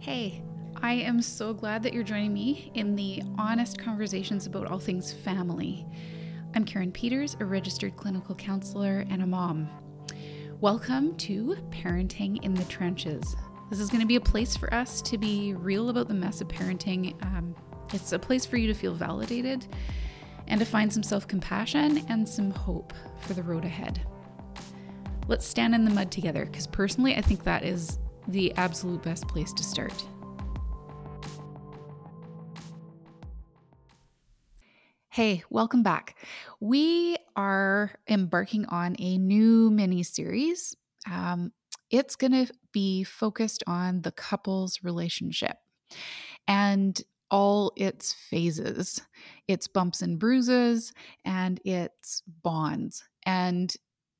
Hey, I am so glad that you're joining me in the honest conversations about all things family. I'm Karen Peters, a registered clinical counselor and a mom. Welcome to Parenting in the Trenches. This is going to be a place for us to be real about the mess of parenting. Um, it's a place for you to feel validated and to find some self compassion and some hope for the road ahead. Let's stand in the mud together because personally, I think that is the absolute best place to start. Hey, welcome back. We are embarking on a new mini series. Um, it's going to be focused on the couple's relationship and all its phases, its bumps and bruises, and its bonds, and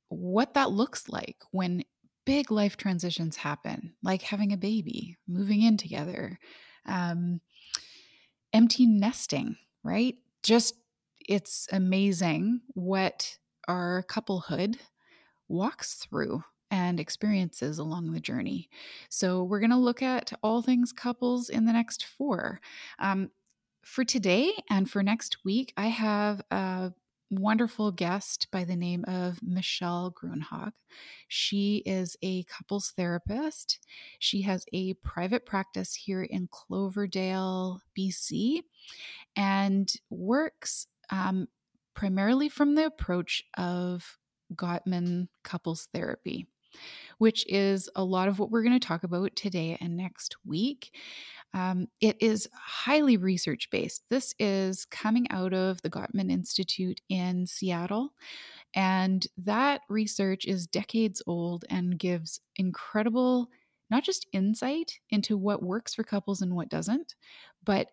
what that looks like when big life transitions happen, like having a baby, moving in together, um, empty nesting, right? Just it's amazing what our couplehood walks through and experiences along the journey. So, we're going to look at all things couples in the next four. Um, for today and for next week, I have a wonderful guest by the name of Michelle Grunhag. She is a couples therapist. She has a private practice here in Cloverdale, BC, and works um, primarily from the approach of Gottman couples therapy, which is a lot of what we're going to talk about today and next week. Um, it is highly research based. This is coming out of the Gottman Institute in Seattle. And that research is decades old and gives incredible, not just insight into what works for couples and what doesn't, but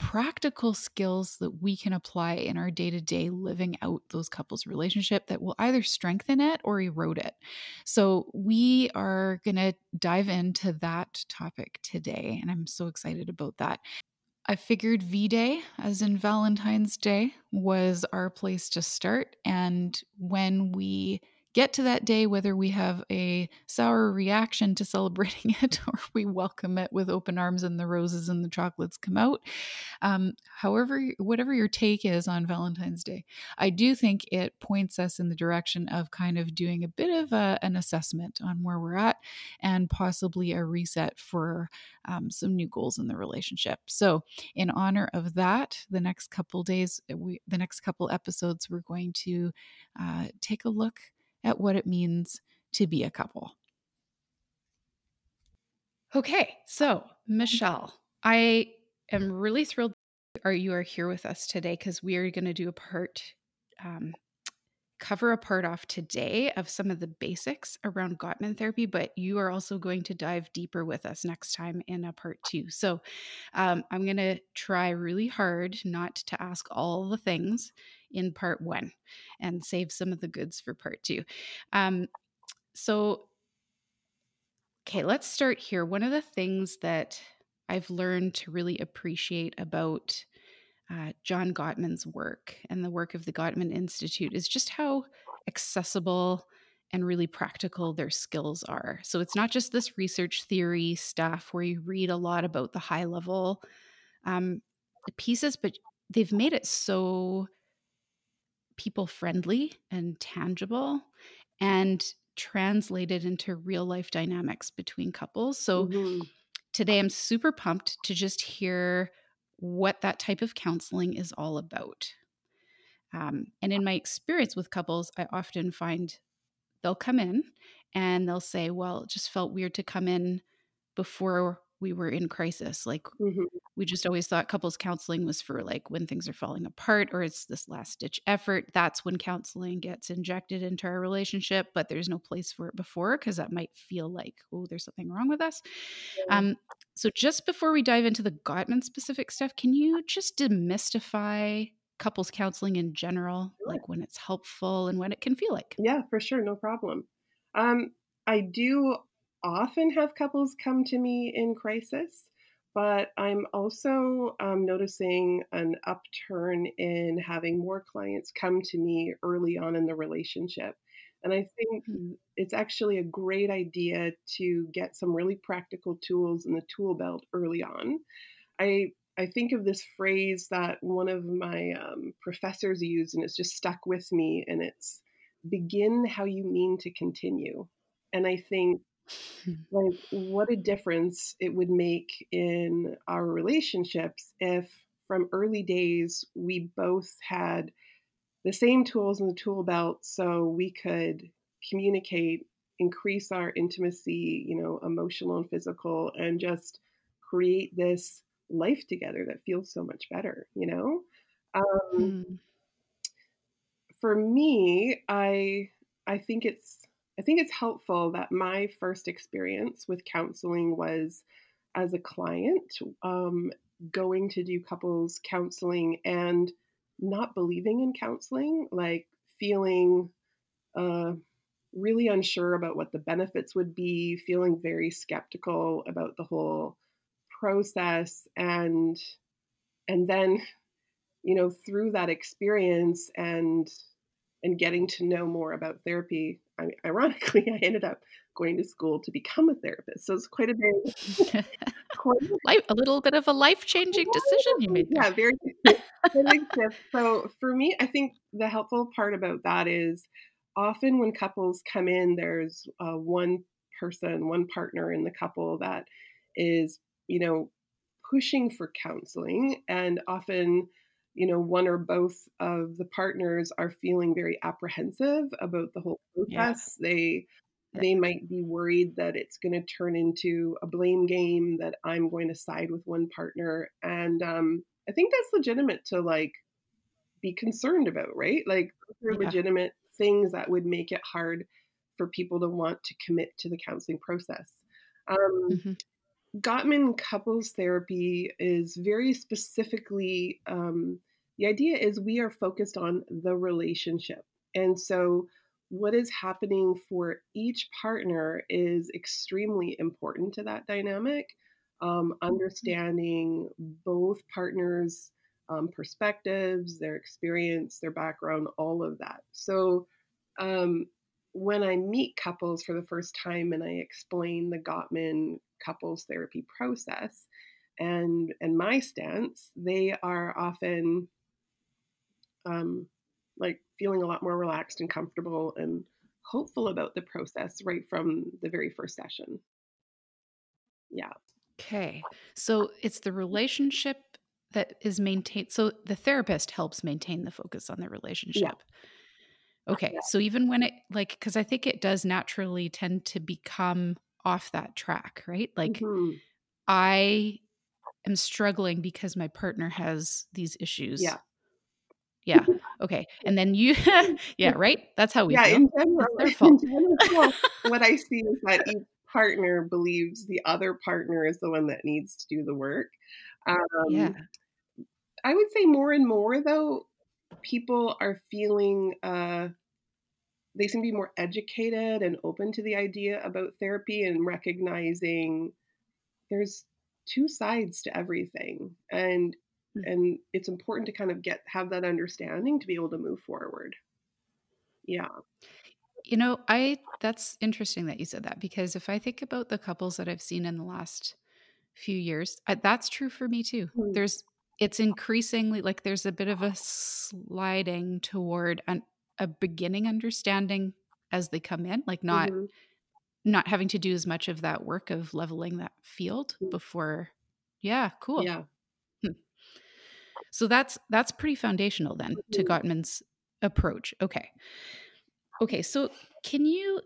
practical skills that we can apply in our day to day living out those couples' relationship that will either strengthen it or erode it. So, we are going to dive into that topic today, and I'm so excited about that. I figured V Day, as in Valentine's Day, was our place to start. And when we get to that day, whether we have a sour reaction to celebrating it or we welcome it with open arms and the roses and the chocolates come out. Um, however, whatever your take is on Valentine's Day, I do think it points us in the direction of kind of doing a bit of a, an assessment on where we're at and possibly a reset for um, some new goals in the relationship. So, in honor of that, the next couple days, we, the next couple episodes, we're going to uh, take a look at what it means to be a couple. Okay, so Michelle, I am really thrilled are you are here with us today because we are going to do a part um, cover a part off today of some of the basics around Gottman therapy, but you are also going to dive deeper with us next time in a part two. So um, I'm going to try really hard not to ask all the things in part one and save some of the goods for part two. Um, so, okay, let's start here. One of the things that I've learned to really appreciate about uh, John Gottman's work and the work of the Gottman Institute is just how accessible and really practical their skills are. So it's not just this research theory stuff where you read a lot about the high level um, pieces, but they've made it so people friendly and tangible and translated into real life dynamics between couples. So mm-hmm. today I'm super pumped to just hear what that type of counseling is all about. Um, and in my experience with couples, I often find they'll come in and they'll say, Well, it just felt weird to come in before we were in crisis. Like mm-hmm. we just always thought couples counseling was for like when things are falling apart or it's this last ditch effort. That's when counseling gets injected into our relationship, but there's no place for it before because that might feel like, oh, there's something wrong with us. Yeah. Um, so just before we dive into the Gottman specific stuff, can you just demystify couples counseling in general, sure. like when it's helpful and when it can feel like? Yeah, for sure, no problem. Um, I do often have couples come to me in crisis, but I'm also um, noticing an upturn in having more clients come to me early on in the relationship. And I think Hmm. it's actually a great idea to get some really practical tools in the tool belt early on. I I think of this phrase that one of my um, professors used, and it's just stuck with me, and it's begin how you mean to continue. And I think like what a difference it would make in our relationships if from early days we both had the same tools in the tool belt so we could communicate increase our intimacy you know emotional and physical and just create this life together that feels so much better you know um, Hmm. for me i i think it's i think it's helpful that my first experience with counseling was as a client um, going to do couples counseling and not believing in counseling like feeling uh, really unsure about what the benefits would be feeling very skeptical about the whole process and and then you know through that experience and and getting to know more about therapy I, ironically i ended up going to school to become a therapist. So it's quite a big quite a Life, a little bit of a life changing decision you made there. yeah very very so for me i think the helpful part about that is often when couples come in there's uh, one person one partner in the couple that is you know pushing for counseling and often you know one or both of the partners are feeling very apprehensive about the whole process they Yeah. they might be worried that it's going to turn into a blame game that i'm going to side with one partner and um, i think that's legitimate to like be concerned about right like those are Yeah. legitimate things that would make it hard for people to want to commit to the counseling process um, Mhm. Gottman couples therapy is very specifically um, the idea is we are focused on the relationship. And so, what is happening for each partner is extremely important to that dynamic. Um, understanding both partners' um, perspectives, their experience, their background, all of that. So, um, when I meet couples for the first time and I explain the Gottman couples therapy process and and my stance, they are often um, like feeling a lot more relaxed and comfortable and hopeful about the process right from the very first session. Yeah. Okay. So it's the relationship that is maintained. So the therapist helps maintain the focus on the relationship. Okay. Yeah. So even when it, like, because I think it does naturally tend to become off that track, right? Like, Mhm. I am struggling because my partner has these issues. Yeah. Yeah. Okay. And then you, yeah, right? That's how we yeah, feel. in general, in general, what I see is that each partner believes the other partner is the one that needs to do the work. Um, Yeah. I would say more and more though, people are feeling uh, they seem to be more educated and open to the idea about therapy and recognizing there's two sides to everything and Mm. and it's important to kind of get have that understanding to be able to move forward. Yeah. You know, I that's interesting that you said that because if I think about the couples that I've seen in the last few years, I, that's true for me too. Mm. There's it's increasingly like there's a bit of a sliding toward an, a beginning understanding as they come in, like not Mhm. not having to do as much of that work of leveling that field Mm. before. Yeah, cool. Yeah. So that's that's pretty foundational then to Mhm. Gottman's approach. Okay. Okay, so can you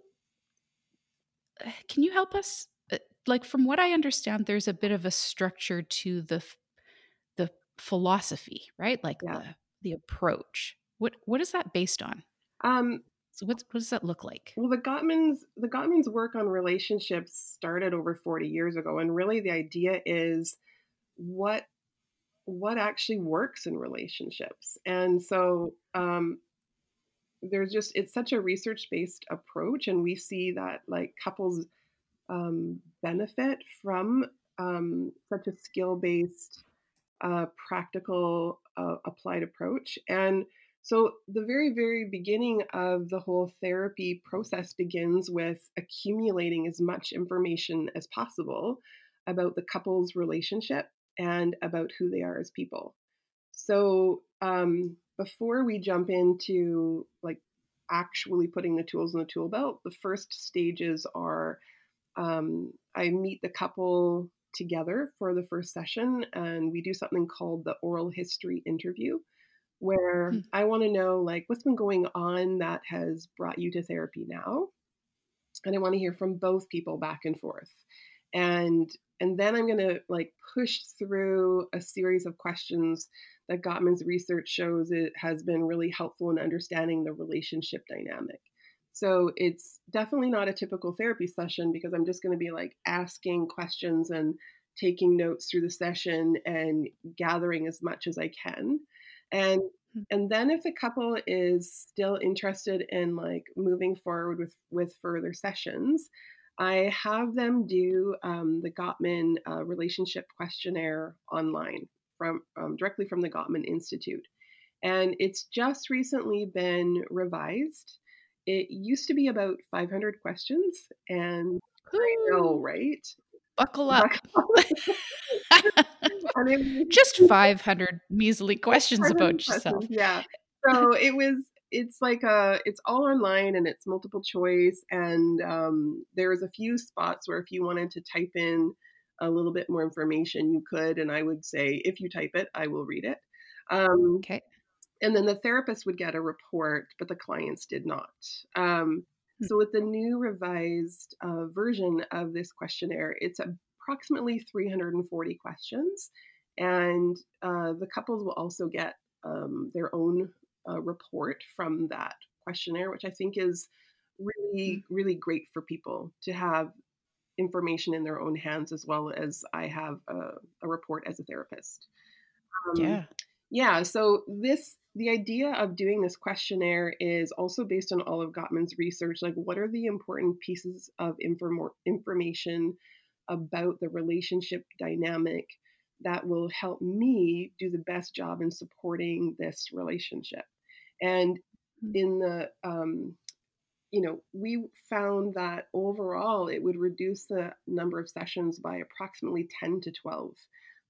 uh, can you help us Uh, like from what I understand there's a bit of a structure to the the philosophy, right? Like Yeah. the the approach. What what is that based on? Um, So what's what does that look like? well, the Gottmans the Gottmans work on relationships started over 40 years ago, and really the idea is what what actually works in relationships. And so um, there's just it's such a research based approach, and we see that like couples um, benefit from um, such a skill based, uh, practical, uh, applied approach. And So, the very, very beginning of the whole therapy process begins with accumulating as much information as possible about the couple's relationship and about who they are as people. So, um, before we jump into like actually putting the tools in the tool belt, the first stages are um, I meet the couple together for the first session and we do something called the oral history interview where hmm. I want to know like what's been going on that has brought you to therapy now. And I want to hear from both people back and forth. And and then I'm going to like push through a series of questions that Gottman's research shows it has been really helpful in understanding the relationship dynamic. So it's definitely not a typical therapy session because I'm just going to be like asking questions and taking notes through the session and gathering as much as I can and hmm. and then if the couple is still interested in like moving forward with with further sessions i have them do um, the gottman uh, relationship questionnaire online from um, directly from the gottman institute and it's just recently been revised it used to be about 500 questions and Ooh. i know right buckle up just 500 measly questions about questions, yourself. Yeah. So it was, it's like a, it's all online and it's multiple choice. And um, there was a few spots where if you wanted to type in a little bit more information, you could. And I would say, if you type it, I will read it. Um, okay. And then the therapist would get a report, but the clients did not. Um. So, with the new revised uh, version of this questionnaire, it's approximately 340 questions. And uh, the couples will also get um, their own uh, report from that questionnaire, which I think is really, mm. really great for people to have information in their own hands as well as I have a, a report as a therapist. Um, yeah. Yeah. So this the idea of doing this questionnaire is also based on all of Gottman's research. Like, what are the important pieces of inform- information about the relationship dynamic that will help me do the best job in supporting this relationship. And mm. in the, um, you know, we found that overall it would reduce the number of sessions by approximately 10 to 12,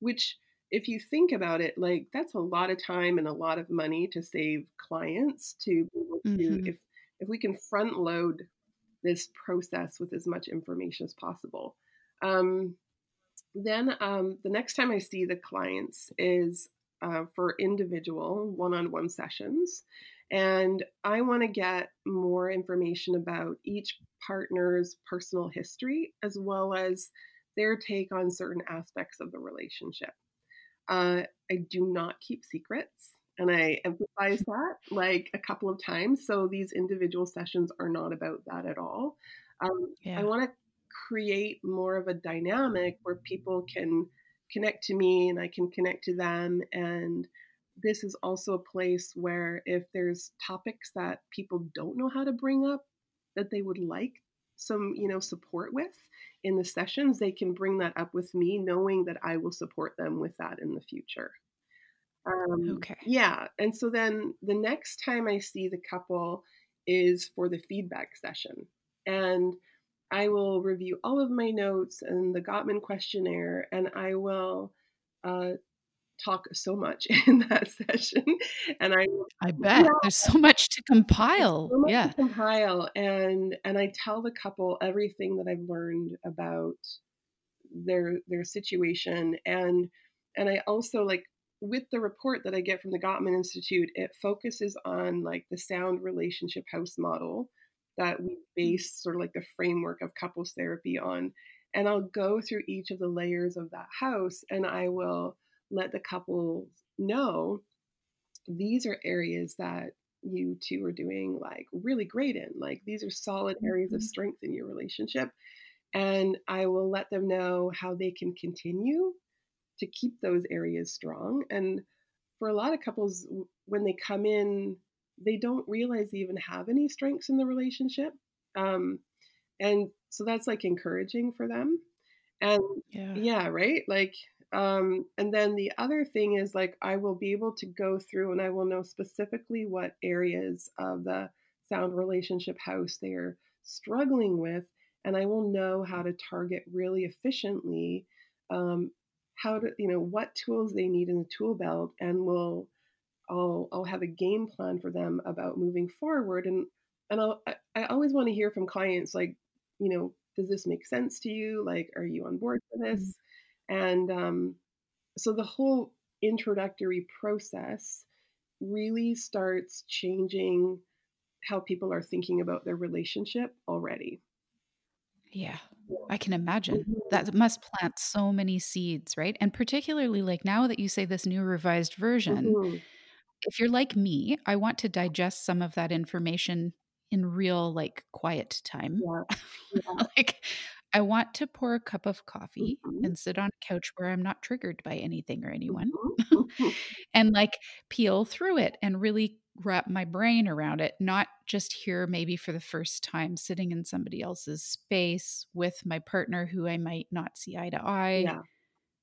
which, if you think about it, like that's a lot of time and a lot of money to save clients to be able to, mm-hmm. if, if we can front load this process with as much information as possible. Um, then um, the next time I see the clients is uh, for individual one on one sessions. And I want to get more information about each partner's personal history as well as their take on certain aspects of the relationship. Uh, I do not keep secrets. And I emphasize that like a couple of times. So these individual sessions are not about that at all. Um, yeah. I want to create more of a dynamic where people can connect to me and I can connect to them. And this is also a place where if there's topics that people don't know how to bring up that they would like some, you know, support with in the sessions, they can bring that up with me, knowing that I will support them with that in the future. Um, okay. Yeah. And so then the next time I see the couple is for the feedback session. And I will review all of my notes and the Gottman questionnaire, and I will uh, talk so much in that session. And I, I bet yeah, there's so much to compile. So yeah, to compile, and and I tell the couple everything that I've learned about their their situation, and and I also like with the report that I get from the Gottman Institute, it focuses on like the sound relationship house model that we mm. base sort of like the framework of couples therapy on. And I'll go through each of the layers of that house and I will let the couple know these are areas that you two are doing like really great in. Like these are solid areas of mm-hmm. strength in your relationship. And I will let them know how they can continue to keep those areas strong. And for a lot of couples, when they come in they don't realize they even have any strengths in the relationship. Um, and so that's like encouraging for them. And yeah, yeah right? Like, Um, and then the other thing is like I will be able to go through and I will know specifically what areas of the sound relationship house they're struggling with, and I will know how to target really efficiently um, how to you know what tools they need in the tool belt, and will I'll I'll have a game plan for them about moving forward, and and I'll, I, I always want to hear from clients like you know does this make sense to you like are you on board for this. And um, so the whole introductory process really starts changing how people are thinking about their relationship already. Yeah, I can imagine. Mm-hmm. That must plant so many seeds, right? And particularly like now that you say this new revised version, mm-hmm. if you're like me, I want to digest some of that information in real like quiet time. Yeah. Yeah. like I want to pour a cup of coffee mm-hmm. and sit on a couch where I'm not triggered by anything or anyone mm-hmm. mm-hmm. and like peel through it and really wrap my brain around it, not just here maybe for the first time sitting in somebody else's space with my partner who I might not see eye to eye. Yeah.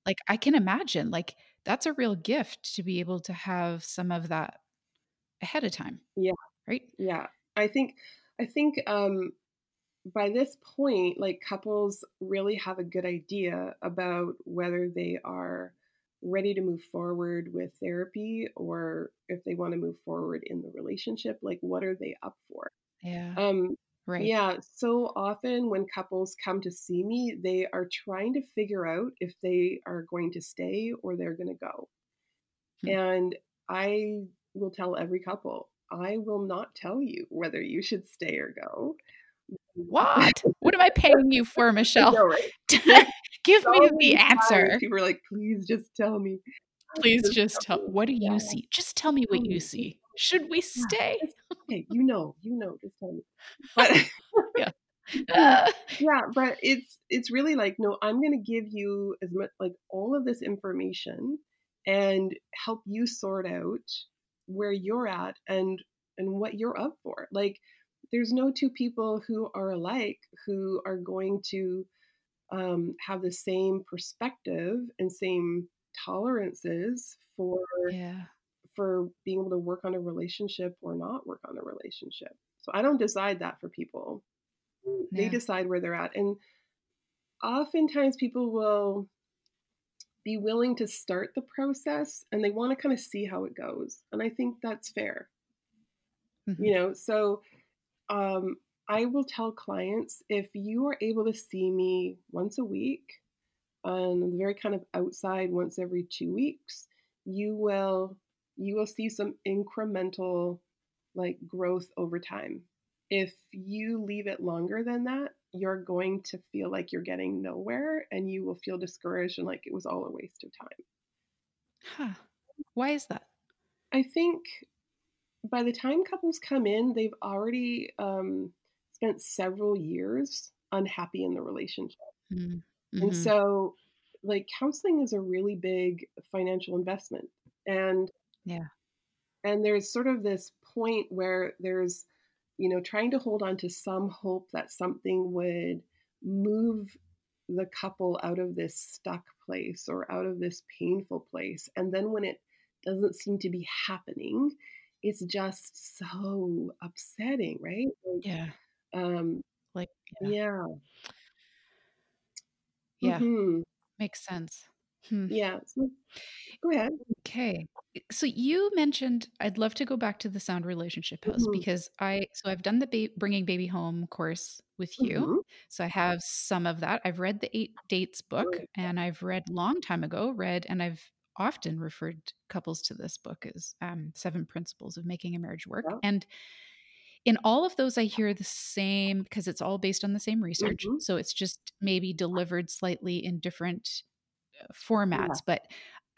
Like I can imagine like that's a real gift to be able to have some of that ahead of time. Yeah. Right? Yeah. I think I think um by this point, like couples really have a good idea about whether they are ready to move forward with therapy or if they want to move forward in the relationship. Like, what are they up for? Yeah. Um, right. Yeah. So often when couples come to see me, they are trying to figure out if they are going to stay or they're going to go. Hmm. And I will tell every couple, I will not tell you whether you should stay or go. What? What am I paying you for, Michelle? Know, right? Give so me the answer. People are like, please just tell me. Please just, just tell. What do you yeah. see? Just tell me what you see. Should we stay? Okay, you know, you know. Just tell me. But yeah. yeah, but it's it's really like no, I'm going to give you as much like all of this information and help you sort out where you're at and and what you're up for. Like there's no two people who are alike who are going to um, have the same perspective and same tolerances for yeah. for being able to work on a relationship or not work on a relationship. So I don't decide that for people. They decide where they're at. And oftentimes people will be willing to start the process and they want to kind of see how it goes. And I think that's fair. Mm-hmm. You know, so um, I will tell clients if you are able to see me once a week, on the very kind of outside once every two weeks, you will you will see some incremental like growth over time. If you leave it longer than that, you're going to feel like you're getting nowhere and you will feel discouraged and like it was all a waste of time. Huh. Why is that? I think by the time couples come in, they've already um, spent several years unhappy in the relationship. Mm-hmm. And so, like, counseling is a really big financial investment. And yeah. And there's sort of this point where there's, you know, trying to hold on to some hope that something would move the couple out of this stuck place or out of this painful place. And then when it doesn't seem to be happening, it's just so upsetting, right? Like, yeah. Um, like, yeah. Yeah. Mm-hmm. Makes sense. Hmm. Yeah. So, go ahead. Okay. So you mentioned I'd love to go back to the sound relationship house mm-hmm. because I so I've done the ba- bringing baby home course with you. Mm-hmm. So I have some of that. I've read the 8 dates book and I've read long time ago read and I've often referred couples to this book as um, Seven Principles of Making a Marriage Work. Yeah. And in all of those, I hear the same because it's all based on the same research. Mm-hmm. So it's just maybe delivered slightly in different uh, formats. Yeah. But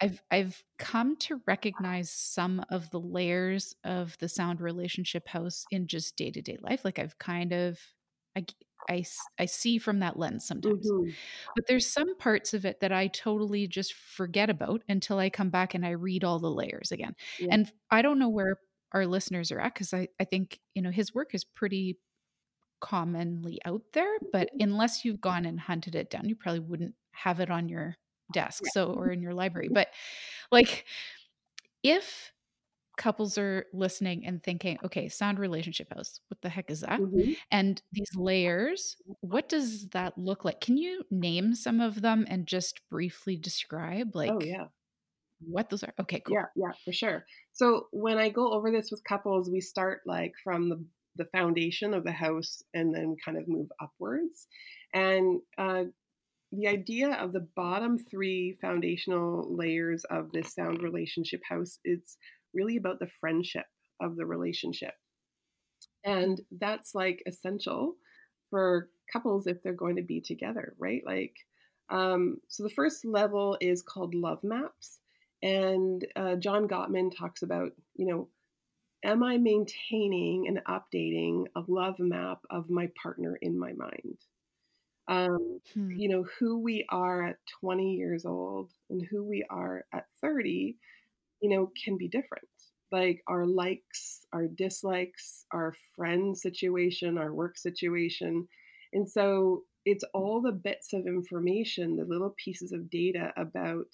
I've I've come to recognize some of the layers of the sound relationship house in just day to day life. Like I've kind of I I, I see from that lens sometimes. Mm-hmm. But there's some parts of it that I totally just forget about until I come back and I read all the layers again. Yeah. And I don't know where our listeners are at because I, I think, you know, his work is pretty commonly out there, but mm-hmm. unless you've gone and hunted it down, you probably wouldn't have it on your desk, so or in your library. But like if couples are listening and thinking, okay, sound relationship house, what the heck is that? Mhm. And these layers, what does that look like? Can you name some of them and just briefly describe like Oh, like yeah. what those are? Okay, cool. Yeah, yeah, for sure. So when I go over this with couples, we start like from the the foundation of the house and then kind of move upwards. And uh, the idea of the bottom three foundational layers of this sound relationship house is really about the friendship of the relationship. And that's like essential for couples if they're going to be together, right? Like, um, so the first level is called love maps. And uh, John Gottman talks about, you know, am I maintaining and updating a love map of my partner in my mind? Um, Hmm. you know, who we are at 20 years old and who we are at 30, you know, can be different. Like our likes, our dislikes, our friend situation, our work situation. And so it's mm. all the bits of information, the little pieces of data about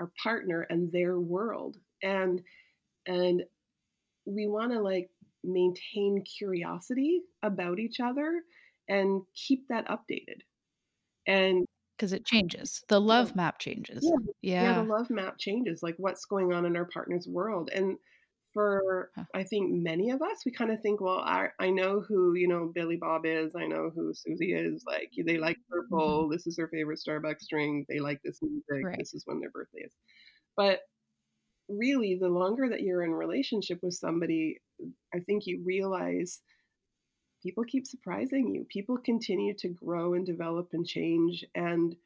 our partner and their world. And and we want to like maintain curiosity about each other and keep that updated. And Because it changes. The love map changes. yeah, yeah, the love map changes, like what's going on in our partner's world. And for Huh. I think many of us, we kind of think, well, I I know who you know Billy Bob is. I know who Susie is. Like they like Mhm. purple. This is their favorite Starbucks drink. They like this music. Right. This is when their birthday is. But really, the longer that you're in relationship with somebody, I think you realize people keep surprising you. People continue to grow and develop and change. And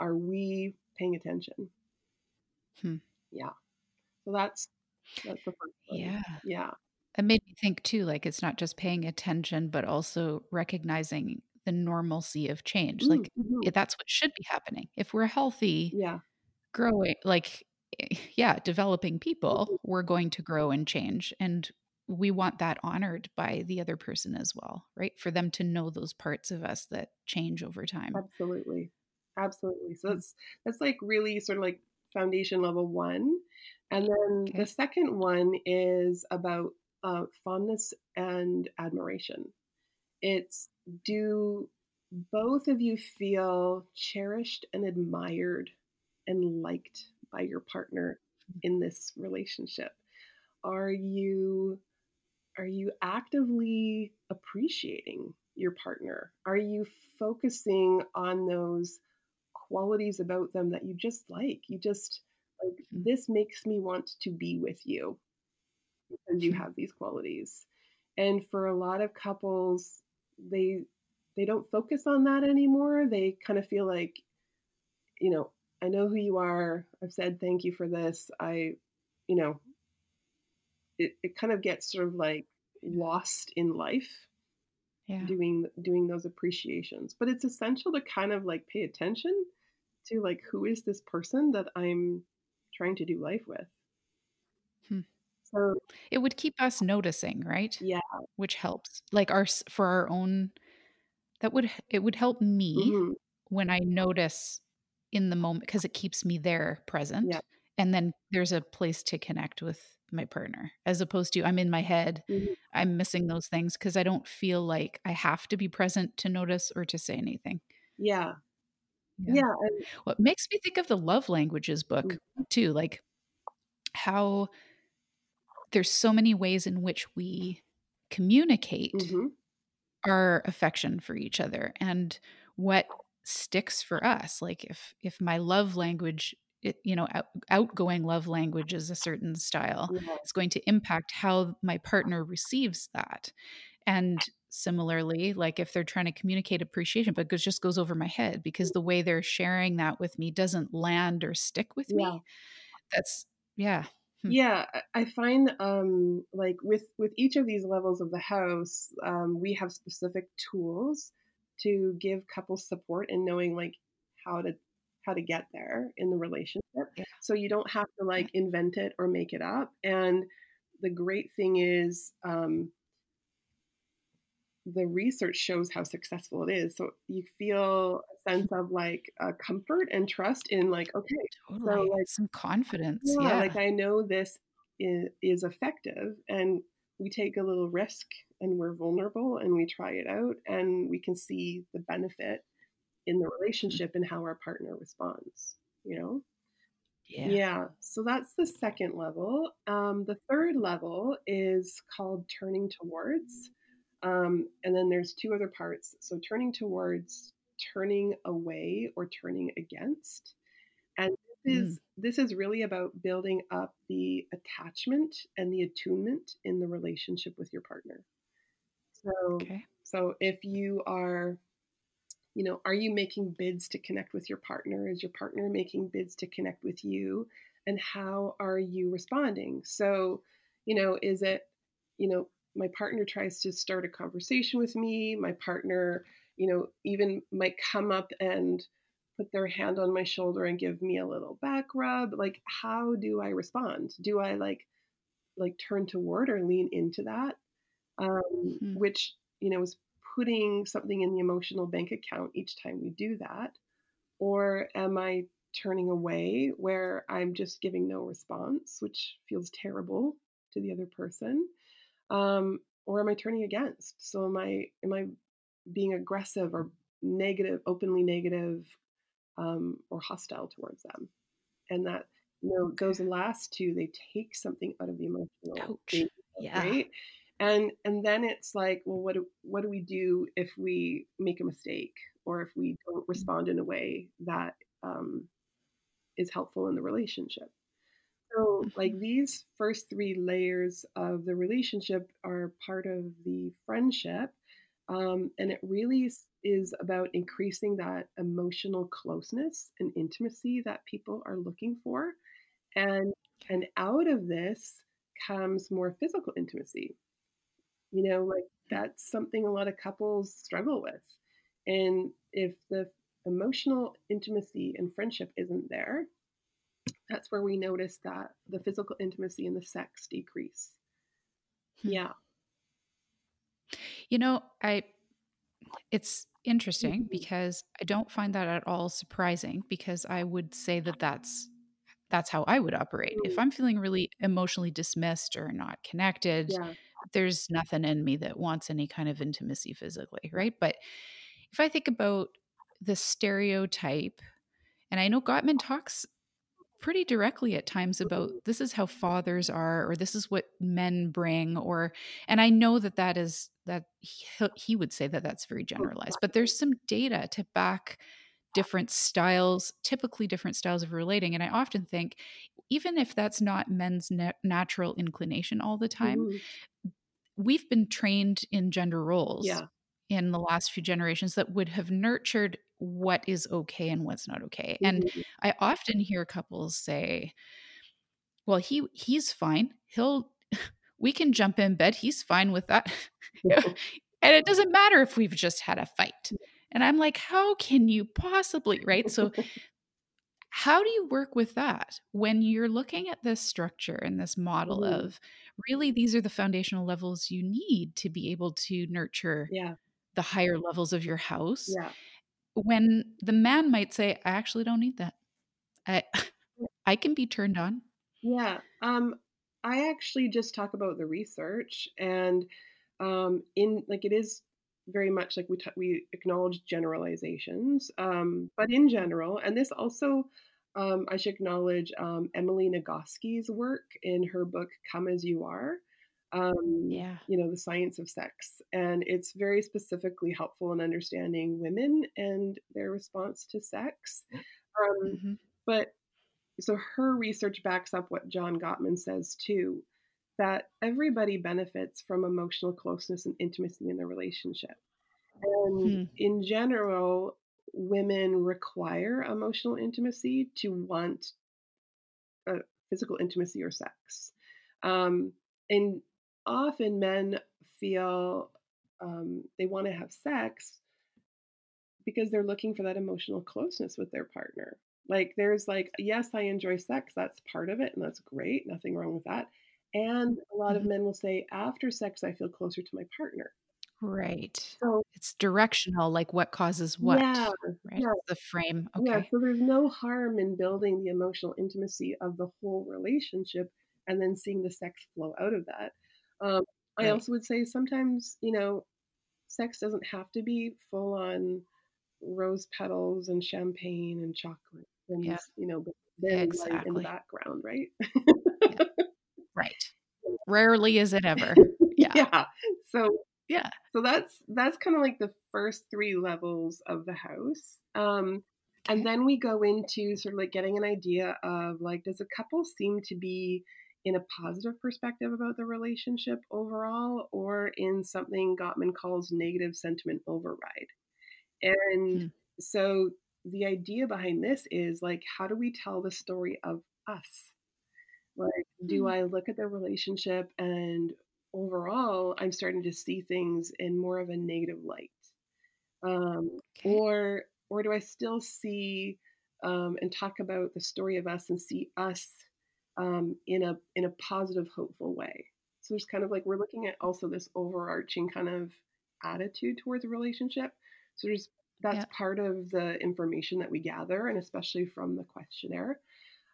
are we paying attention? Hmm. Yeah. So that's that's the first one. Yeah. Yeah. It made me think too, like it's not just paying attention, but also recognizing the normalcy of change. Like mhm. that's what should be happening. If we're healthy, Yeah. growing, like, eh, yeah, developing people, we're going to grow and change. And we want that honored by the other person as well, right? For them to know those parts of us that change over time. Absolutely. Absolutely. So Mm. that's that's like really sort of like foundation level one. And then the second one is about uh, fondness and admiration. It's do both of you feel cherished and admired and liked by your partner in this relationship? Are you are you actively appreciating your partner? Are you focusing on those qualities about them that you just like? You just like Mhm. this makes me want to be with you because you Mhm. have these qualities. And for a lot of couples, they they don't focus on that anymore. They kind of feel like, you know, I know who you are. I've said thank you for this. I, you know, it, it kind of gets sort of like lost in life Yeah. doing doing those appreciations. But it's essential to kind of like pay attention to like who is this person that I'm trying to do life with. Hmm. So It would keep us noticing, right? yeah. Which helps. Like our for our own that would it would help me hmm when I notice in the moment because it keeps me there present Yeah. present. And then there's a place to connect with my partner as opposed to I'm in my head. mhm, I'm missing those things because I don't feel like I have to be present to notice or to say anything. Yeah. Yeah. Yeah. And, What makes me think of the love languages book too, like how there's so many ways in which we communicate mhm, our affection for each other and what sticks for us like if if my love language it, you know out, outgoing love language is a certain style yeah. it's going to impact how my partner receives that and similarly like if they're trying to communicate appreciation but it just goes over my head because the way they're sharing that with me doesn't land or stick with Yeah. me that's yeah Hmm. Yeah, I I find um, like with with each of these levels of the house, um, we have specific tools to give couples support in knowing like how to how to get there in the relationship. yeah So you don't have to like invent it or make it up. And the great thing is, um, the research shows how successful it is. So you feel a sense of like uh, comfort and trust in like, okay, totally. so like some confidence. Yeah, yeah. Like I know this is, is effective and we take a little risk and we're vulnerable and we try it out and we can see the benefit in the relationship and how our partner responds, you know? Yeah. Yeah. So that's the second level. Um, the third level is called turning towards. Um, and then there's two other parts. So turning towards, turning away, or turning against. And this is mm. this is really about building up the attachment and the attunement in the relationship with your partner. So okay. so if you are you know, are you making bids to connect with your partner? Is your partner making bids to connect with you? And how are you responding? So, you know, is it, you know, my partner tries to start a conversation with me, my partner, you know, even might come up and put their hand on my shoulder and give me a little back rub. Like, how do I respond? Do I like like turn toward or lean into that? Um, mm-hmm. which, you know, is putting something in the emotional bank account each time we do that? Or am I turning away where I'm just giving no response, which feels terrible to the other person? Um, or am I turning against? So am I am I being aggressive or negative, openly negative, um, or hostile towards them? And that you know those last two, they take something out of the emotional, Ouch. yeah. right? And and then it's like well what do, what do we do if we make a mistake or if we don't mm. respond in a way that um, is helpful in the relationship so like mm-hmm. these first three layers of the relationship are part of the friendship um, and it really is about increasing that emotional closeness and intimacy that people are looking for and and out of this comes more physical intimacy you know, like that's something a lot of couples struggle with. And if the emotional intimacy and friendship isn't there, that's where we notice that the physical intimacy and the sex decrease. Hmm. Yeah. You know, I it's interesting mm-hmm. because I don't find that at all surprising because I would say that that's that's how I would operate. Mm-hmm. If I'm feeling really emotionally dismissed or not connected, yeah there's nothing in me that wants any kind of intimacy physically, right? But if I think about the stereotype, and I know Gottman talks pretty directly at times about mm-hmm. this is how fathers are or this is what men bring or and i know that that is that he, he would say that that's very oh, generalized but there's some data to back different styles typically different styles of relating and i often think even if that's not men's natural inclination all the time mm-hmm we've been trained in gender roles yeah. in the last few generations that would have nurtured what is okay and what's not okay. Mm-hmm. And I often hear couples say, "Well, he he's fine. He'll we can jump in bed. He's fine with that." and it doesn't matter if we've just had a fight. And I'm like, "How can you possibly?" Right? So how do you work with that when you're looking at this structure and this model mm-hmm. of really these are the foundational levels you need to be able to nurture yeah. the higher levels of your house? Yeah. When the man might say, I actually don't need that. I I can be turned on. Yeah. Um I actually just talk about the research and um in like it is very much like we t- we acknowledge generalizations, um, but in general, and this also um, I should acknowledge um, Emily Nagoski's work in her book "Come as You Are." Um, yeah, you know the science of sex, and it's very specifically helpful in understanding women and their response to sex. Um, mm-hmm. But so her research backs up what John Gottman says too that everybody benefits from emotional closeness and intimacy in the relationship. And hmm. in general, women require emotional intimacy to want a physical intimacy or sex. Um, and often men feel um, they want to have sex because they're looking for that emotional closeness with their partner. Like, there's like, yes, I enjoy sex. That's part of it, and that's great. Nothing wrong with that. And a lot mm-hmm. of men will say, after sex, I feel closer to my partner. Right. So It's directional, like what causes what, yeah, right? yeah, The frame. yeah. Okay. So there's no harm in building the emotional intimacy of the whole relationship and then seeing the sex flow out of that. Um, I also would say sometimes, you know, sex doesn't have to be full on rose petals and champagne and chocolate and, Yeah. you know, very light in the background, right? Yeah. Rarely is it ever. Yeah. yeah. So Yeah. so that's that's kind of like the first three levels of the house. Um and then we go into sort of like getting an idea of like does a couple seem to be in a positive perspective about the relationship overall or in something Gottman calls negative sentiment override. And Hmm. so the idea behind this is like how do we tell the story of us? Like, do Hmm. I look at the relationship and overall I'm starting to see things in more of a negative light? Um, Okay. or or do I still see um, and talk about the story of us and see us um, in a in a positive, hopeful way? So there's kind of like we're looking at also this overarching kind of attitude towards a relationship. So there's that's Yeah. part of the information that we gather, and especially from the questionnaire.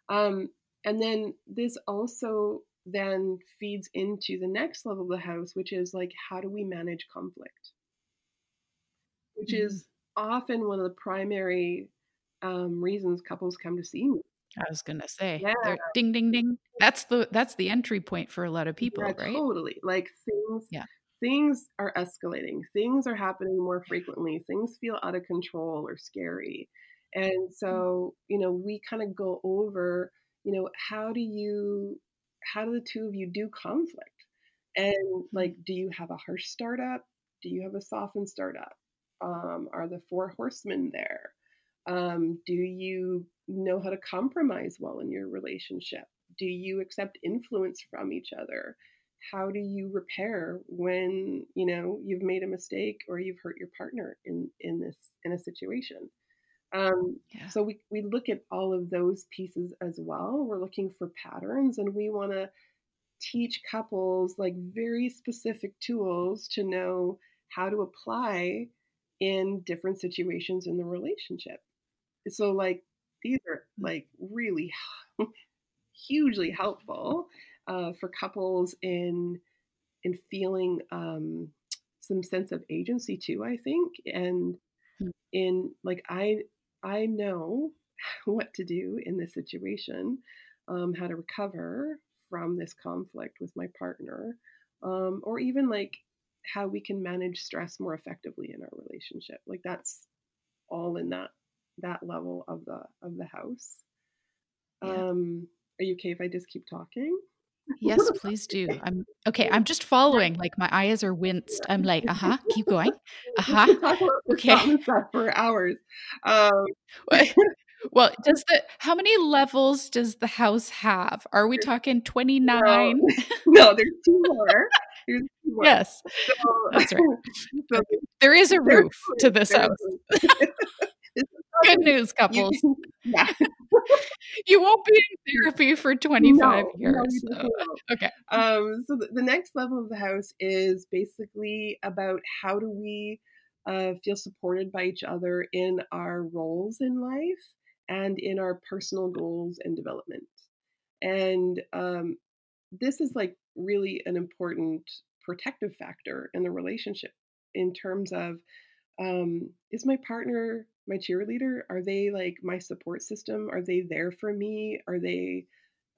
Um, and then this also then feeds into the next level of the house, which is like, how do we manage conflict? Which Mhm. is often one of the primary um, reasons couples come to see me. I was gonna say, Yeah, ding, ding, ding. That's the that's the entry point for a lot of yeah, people, right? totally. Like things, Yeah. things are escalating. Things are happening more frequently. Things feel out of control or scary. And Mm, so, you know, we kind of go over, you know, how do you, how do the two of you do conflict? And mm, like, do you have a harsh startup? Do you have a softened startup? Um, are the four horsemen there? Um, do you know how to compromise well in your relationship? Do you accept influence from each other? How do you repair when you know you've made a mistake or you've hurt your partner in in this in a situation? Um, Yeah. so we we look at all of those pieces as well. We're looking for patterns, and we want to teach couples like very specific tools to know how to apply in different situations in the relationship. So like these are Mm, like really hugely helpful uh, for couples in in feeling um, some sense of agency too. I think, and mm. in like I I know what to do in this situation, um, how to recover from this conflict with my partner, um, or even like how we can manage stress more effectively in our relationship. Like that's all in that that level of the of the house. Yeah. Um, are you okay if I just keep talking? Yes, please do. I'm okay, I'm just following, like, my eyes are winced. I'm like, "Uh-huh, keep going. we Uh-huh, could talk about this okay." for hours. Um, Well, does the how many levels does the house have? Are we talking 29? no, there's two more. There's two more. Yes, So, that's right. so There is a roof to this house. Two. This is Good news, couples. can, yeah. You won't be in therapy for 25 No, no, years, so okay. Um, so the, the next level of the house is basically about how do we uh, feel supported by each other in our roles in life and in our personal goals and development. And um, this is like really an important protective factor in the relationship in terms of um, is my partner my cheerleader? Are they like my support system? Are they there for me? Are they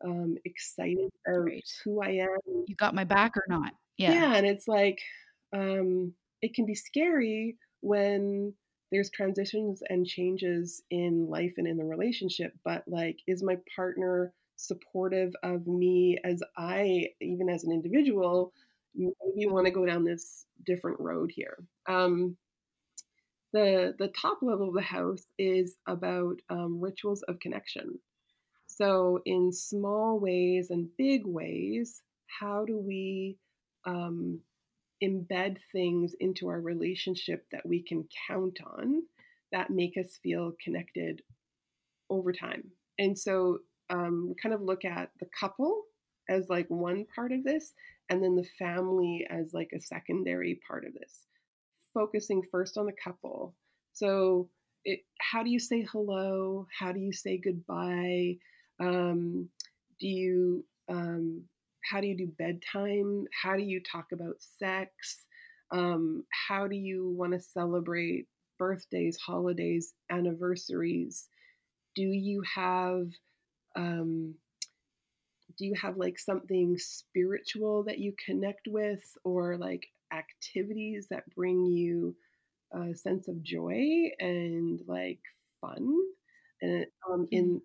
um, excited about Right. who I am. You got my back or not? Yeah. Yeah, and it's like um, it can be scary when there's transitions and changes in life and in the relationship. But like, is my partner supportive of me as I, even as an individual, maybe want to go down this different road here? Um, the the top level of the house is about um, rituals of connection. So, in small ways and big ways, how do we um, embed things into our relationship that we can count on that make us feel connected over time? And so, um, we kind of look at the couple as like one part of this, and then the family as like a secondary part of this. Focusing first on the couple. So, it, how do you say hello? How do you say goodbye? Um, do you um, how do you do bedtime? How do you talk about sex? Um, how do you want to celebrate birthdays, holidays, anniversaries? Do you have um, do you have like something spiritual that you connect with or like activities that bring you a sense of joy and like fun and um, in mm-hmm.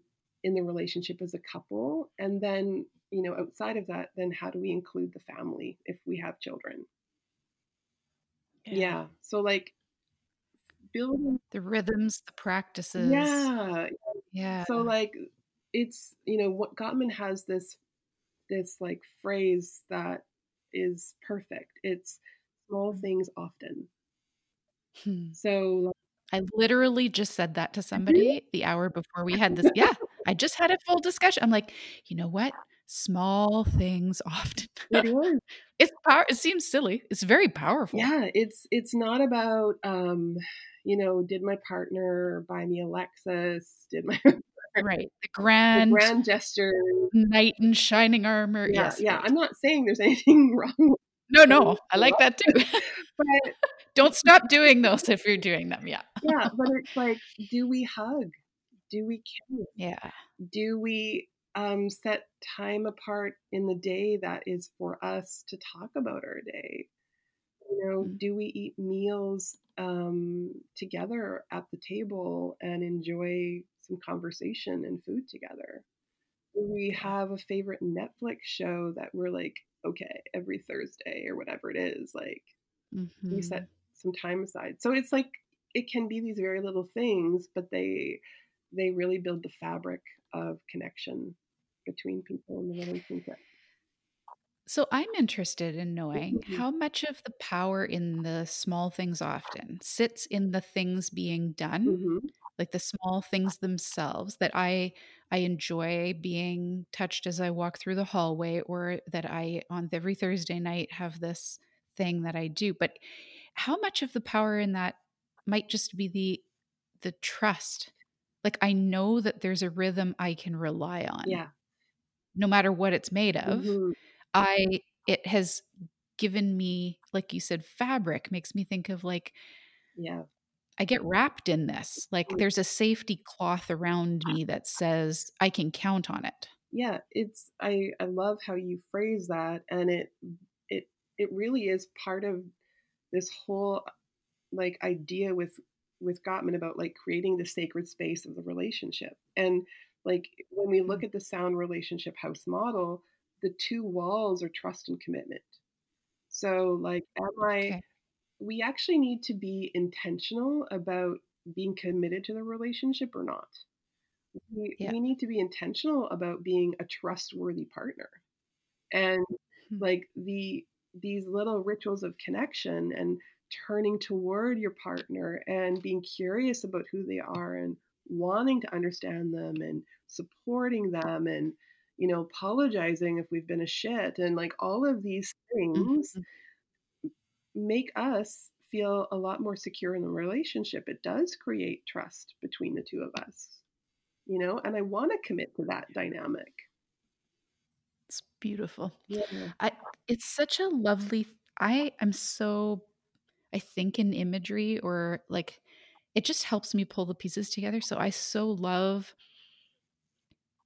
in the relationship as a couple and then you know outside of that then how do we include the family if we have children yeah, yeah. so like building the rhythms the practices yeah yeah so like it's you know what gottman has this this like phrase that is perfect it's small things often hmm. so I literally just said that to somebody the hour before we had this. Yeah, I just had a full discussion. I'm like, you know what? Small things often. It is. it's power. It seems silly. It's very powerful. Yeah, it's it's not about um, you know, did my partner buy me a Lexus? Did my right the grand the grand gesture knight in shining armor yeah yes, yeah right. i'm not saying there's anything wrong no no i like that too but don't stop doing those if you're doing them yeah yeah but it's like do we hug do we kiss? yeah do we um, set time apart in the day that is for us to talk about our day you know mm-hmm. do we eat meals um, together at the table and enjoy some conversation and food together. Do we have a favorite Netflix show that we're like, okay, every Thursday or whatever it is, like mm-hmm. we set some time aside. So it's like it can be these very little things, but they they really build the fabric of connection between people in the relationship. So I'm interested in knowing mm-hmm. how much of the power in the small things often sits in the things being done mm-hmm like the small things themselves that I I enjoy being touched as I walk through the hallway or that I on every Thursday night have this thing that I do. But how much of the power in that might just be the the trust? Like I know that there's a rhythm I can rely on. Yeah. No matter what it's made of. Mm-hmm. I it has given me like you said fabric makes me think of like yeah I get wrapped in this. Like there's a safety cloth around me that says I can count on it. Yeah, it's I I love how you phrase that and it it it really is part of this whole like idea with with Gottman about like creating the sacred space of the relationship. And like when we look mm. at the sound relationship house model, the two walls are trust and commitment. So like am I okay we actually need to be intentional about being committed to the relationship or not. We, yeah. we need to be intentional about being a trustworthy partner. And mm-hmm. like the these little rituals of connection and turning toward your partner and being curious about who they are and wanting to understand them and supporting them and you know apologizing if we've been a shit and like all of these things mm-hmm make us feel a lot more secure in the relationship. It does create trust between the two of us, you know, and I want to commit to that dynamic. It's beautiful. Yeah. I, it's such a lovely, I am so, I think in imagery or like, it just helps me pull the pieces together. So I so love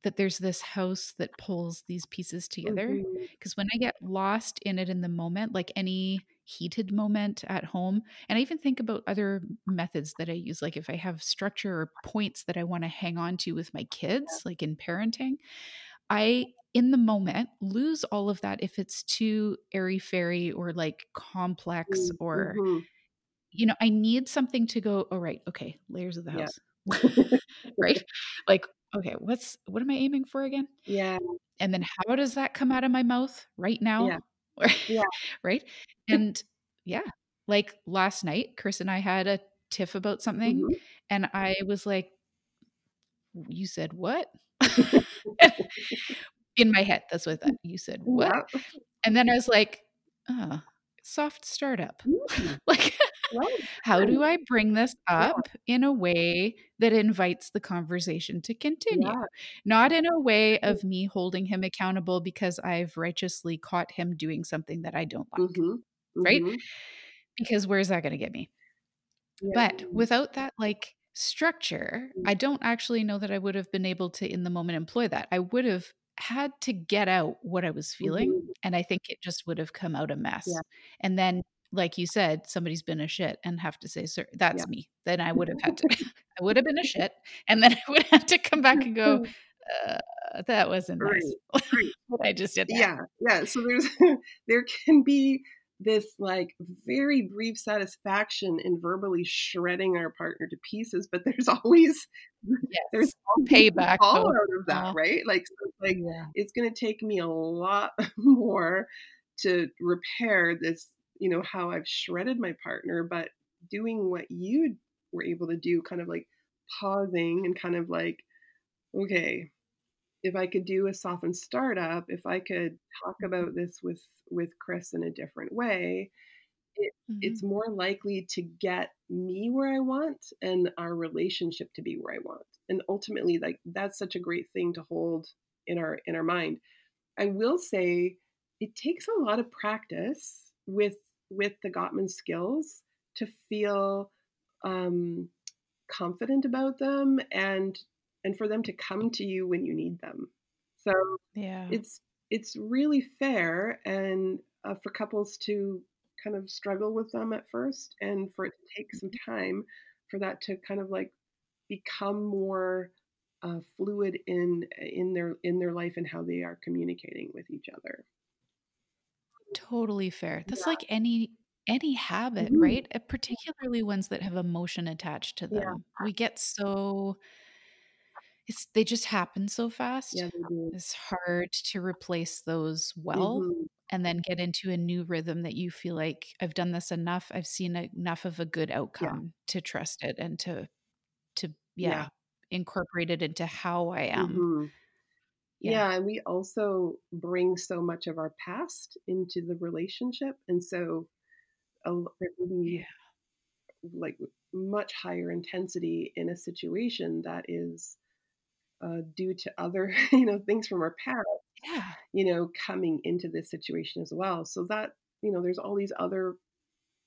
that there's this house that pulls these pieces together because mm-hmm. when i get lost in it in the moment like any heated moment at home and i even think about other methods that i use like if i have structure or points that i want to hang on to with my kids like in parenting i in the moment lose all of that if it's too airy fairy or like complex or mm-hmm. you know i need something to go oh right okay layers of the house yeah. right like okay, what's what am I aiming for again? Yeah. And then how does that come out of my mouth right now? Yeah. Yeah. right. And yeah, like last night, Chris and I had a tiff about something, mm-hmm. and I was like, You said what? In my head, that's what I thought. You said what? Yeah. And then I was like, oh, soft startup. Mm. like Right, How do I bring this Yeah. up in a way that invites the conversation to continue? Yeah. Not in a way Mm. of me holding him accountable because I've righteously caught him doing something that I don't like, Mhm. right? Mhm. Because where's that gonna get me? Yeah. But without that, like, structure, Mm. I don't actually know that I would have been able to, in the moment, employ that. I would have had to get out what I was feeling, Mhm. and I think it just would have come out a Yeah. mess. And then, like you said, somebody's been a shit and have to say, "Sir" Yeah. that's me. Then I would have had to I would have been a shit, and then I would have to come back and go, "Uh, that wasn't Right, nice. right. I just did there." Yeah, yeah, so there's there can be this, like, very brief satisfaction in verbally shredding our partner to pieces, but there's always there's Yes. always Payback, fallout though. of that, Aw. right? Like, so it's like, Yeah. it's gonna take me a lot more to repair this, you know, how I've shredded my partner, but doing what you were able to do, kind of like pausing and kind of like, "Okay, if I could do a softened startup, if I could talk about this with with Chris in a different way, it it's Mhm. more likely to get me where I want and our relationship to be where I want." And ultimately, like, that's such a great thing to hold in our in our mind. I will say it takes a lot of practice with with the Gottman skills to feel, um, confident about them and and for them to come to you when you need them. So, Yeah. it's it's really fair and, uh, for couples to kind of struggle with them at first and for it to take some time for that to kind of, like, become more, uh, fluid in in their in their life and how they are communicating with each other. Totally fair. That's Yeah. like any any habit, Mhm. right? Uh, particularly ones that have emotion attached to Yeah. them. We get so it's they just happen so Yeah, fast. do. It's hard to replace those well Mhm. and then get into a new rhythm that you feel like, "I've done this enough. I've seen enough of a good Yeah. outcome to trust it and to to" Yeah. yeah, "incorporate it into how I am." Mhm. Yeah. Yeah, and we also bring so much of our past into the relationship, and so, a l there can Yeah. like, much higher intensity in a situation that is, uh, due to other, you know, things from our past, Yeah. you know, coming into this situation as well. So that you know, there's all these other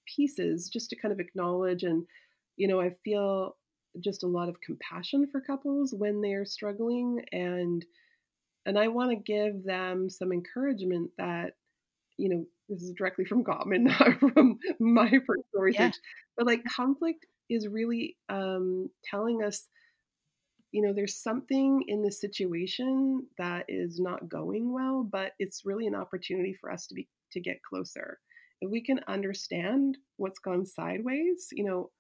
pieces just to kind of acknowledge and, you know, I feel just a lot of compassion for couples when they're struggling and and I wanna give them some encouragement that, you know, this is directly from Gottman, not from my personal Yeah. research, but, like, conflict is really, um, telling us you know, there's something in the situation that is not going well, but it's really an opportunity for us to be to get closer. If we can understand what's gone sideways, you know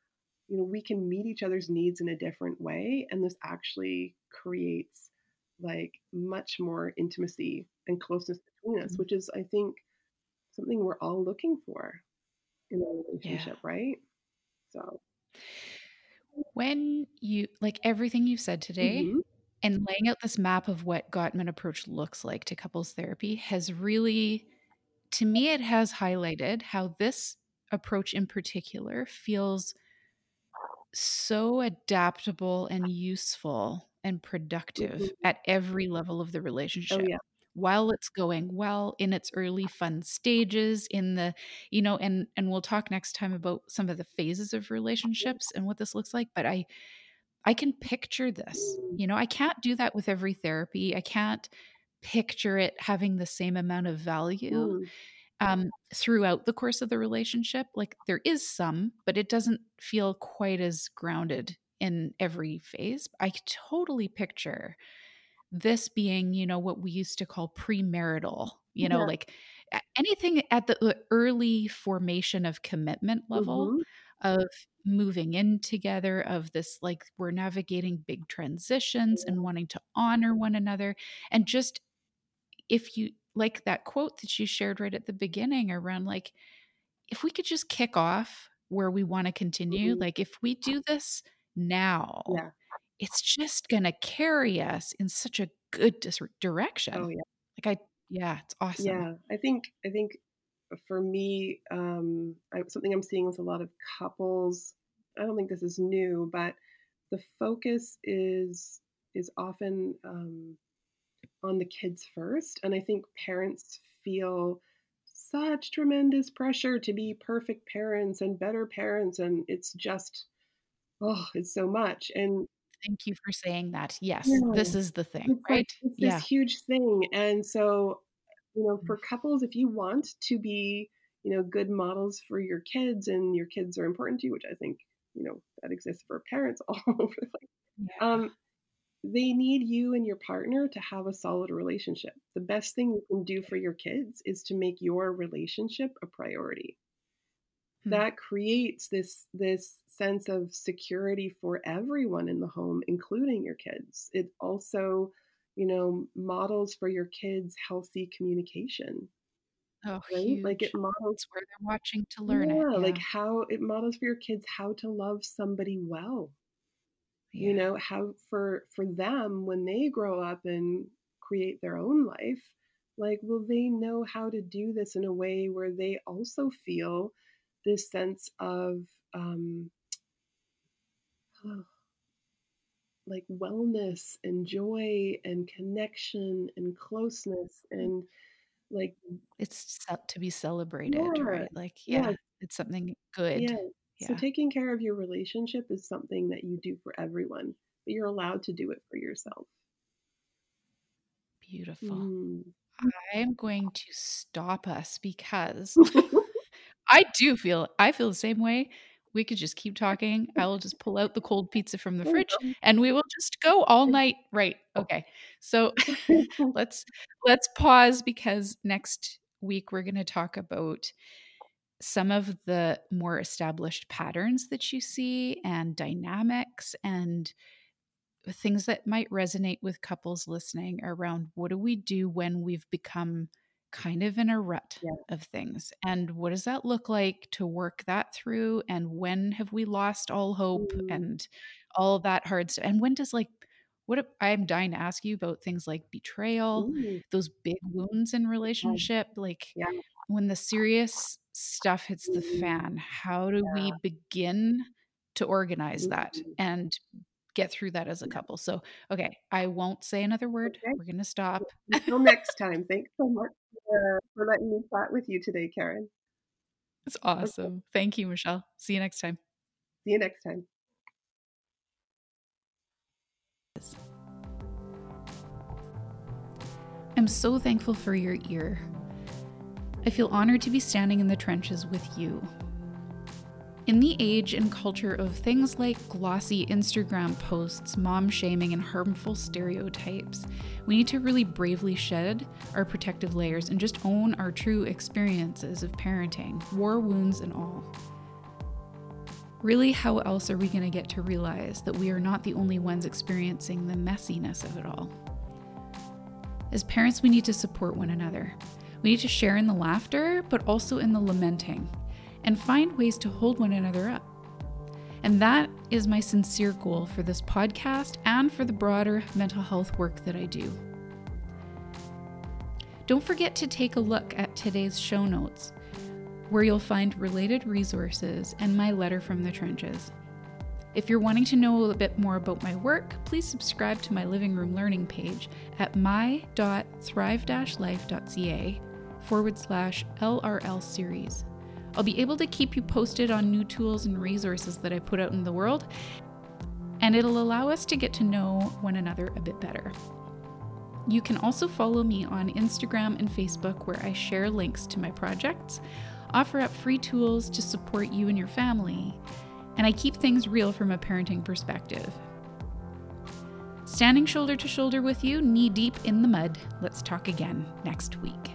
you know, we can meet each other's needs in a different way, and this actually creates, like, much more intimacy and closeness between us, Mhm. which is, I think, something we're all looking for in a Yeah. relationship, right? So When you like, everything you've said today Mhm. and laying out this map of what Gottman approach looks like to couples therapy has really to me, it has highlighted how this approach in particular feels so adaptable and useful and productive Mhm. at every level of the Oh, relationship. yeah. While it's going well in its early fun stages in the you know, and and we'll talk next time about some of the phases of relationships and what this looks like, but I I can picture this, Mm. you know, I can't do that with every therapy. I can't picture it having the same amount of value, Mm. um, throughout the course of the relationship. Like, there is some, but it doesn't feel quite as grounded in every phase. I totally picture this being, you know, what we used to call premarital, you know, Yeah. like, anything at the, uh, early formation of commitment level, Mhm. of moving in together, of this, like, we're navigating big transitions and wanting to honor one another, and just if you like that quote that you shared right at the beginning around, like, if we could just kick off where we wanna continue, Mhm. like, if we do this now, Yeah. it's just gonna carry us in such a good dis Oh, direction. yeah. Like, I yeah, it's awesome. Yeah, I think I think for me, um, I, something I'm seeing with a lot of couples. I don't think this is new, but the focus is is often um, on the kids first, and I think parents feel such tremendous pressure to be perfect parents and better parents, and it's just oh, it's so much. And Thank you for saying that. Yes, yeah, this is the thing, it's like right? it's Yeah. this huge thing, and so you know, Mm. for couples, if you want to be, you know, good models for your kids and your kids are important to you, which I think, you know, that exists for parents all over the place, Yeah. um, they need you and your partner to have a solid relationship. The best thing you can do for your kids is to make your relationship a priority. Hmm. That creates this this sense of security for everyone in the home, including your kids. It also, you know, models for your kids healthy communication Oh, Right? Like, it models where they're watching to learn it. Yeah, like, how it models for your kids how to love somebody well, you know, how for for them, when they grow up and create their own life, like, will they know how to do this in a way where they also feel this sense of, um like, wellness and joy and connection and closeness Mm. and, like It's to be celebrated, Yeah. right? Like, Yeah. yeah, it's something good. Yeah. So taking care of your relationship is something that you do for everyone, but you're allowed to do it for yourself. Beautiful. Mm. I am going to stop us because I do feel I feel the same way. We could just keep talking. I will just pull out the cold pizza from the fridge, and we will just go all night. Right, okay. So, let's let's pause because next week we're gonna talk about some of the more established patterns that you see and dynamics and things that might resonate with couples listening around what do we do when we've become kind of in a rut Yeah. of things and what does that look like to work that through and when have we lost all hope Mm. and all that hard stuff and when does like what i'm dying to ask you about things like betrayal Ooh, those big wounds in yeah. relationship like Yeah. when the serious stuff hits the Mm. fan how do we begin to organize that Mhm. and get through that as a couple. So, okay, I won't say another word. Okay. We're going to stop. Until next time, thanks so much for for letting me chat with you today, Karen. It's Okay. awesome. Thank you, Michelle. See you next time. See you next time. I'm so thankful for your ear. I feel honored to be standing in the trenches with you. In the age and culture of things like glossy Instagram posts, mom shaming, and harmful stereotypes, we need to really bravely shed our protective layers and just own our true experiences of parenting, war wounds and all. Really, how else are we going to get to realize that we are not the only ones experiencing the messiness of it all? As parents, we need to support one another. We need to share in the laughter, but also in the lamenting, and find ways to hold one another up. And that is my sincere goal for this podcast and for the broader mental health work that I do. Don't forget to take a look at today's show notes, where you'll find related resources and my letter from the trenches. If you're wanting to know a bit more about my work, please subscribe to my living room learning page at my.thrive-life.ca forward slash LRL series. I'll be able to keep you posted on new tools and resources that I put out in the world, and it'll allow us to get to know one another a bit better. You can also follow me on Instagram and Facebook, where I share links to my projects, offer up free tools to support you and your family, and I keep things real from a parenting perspective. Standing shoulder to shoulder with you, knee deep in the mud, let's talk again next week.